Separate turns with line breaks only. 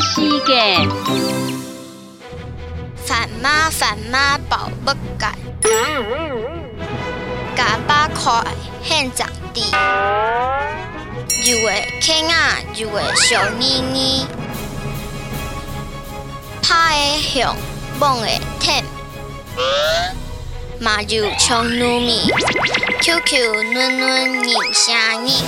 死个。
烦妈烦妈宝不改，嘎巴快现长地，又会轻啊又会小妮妮，怕的熊猛的疼，麻油冲糯米，QQ 暖暖人声音。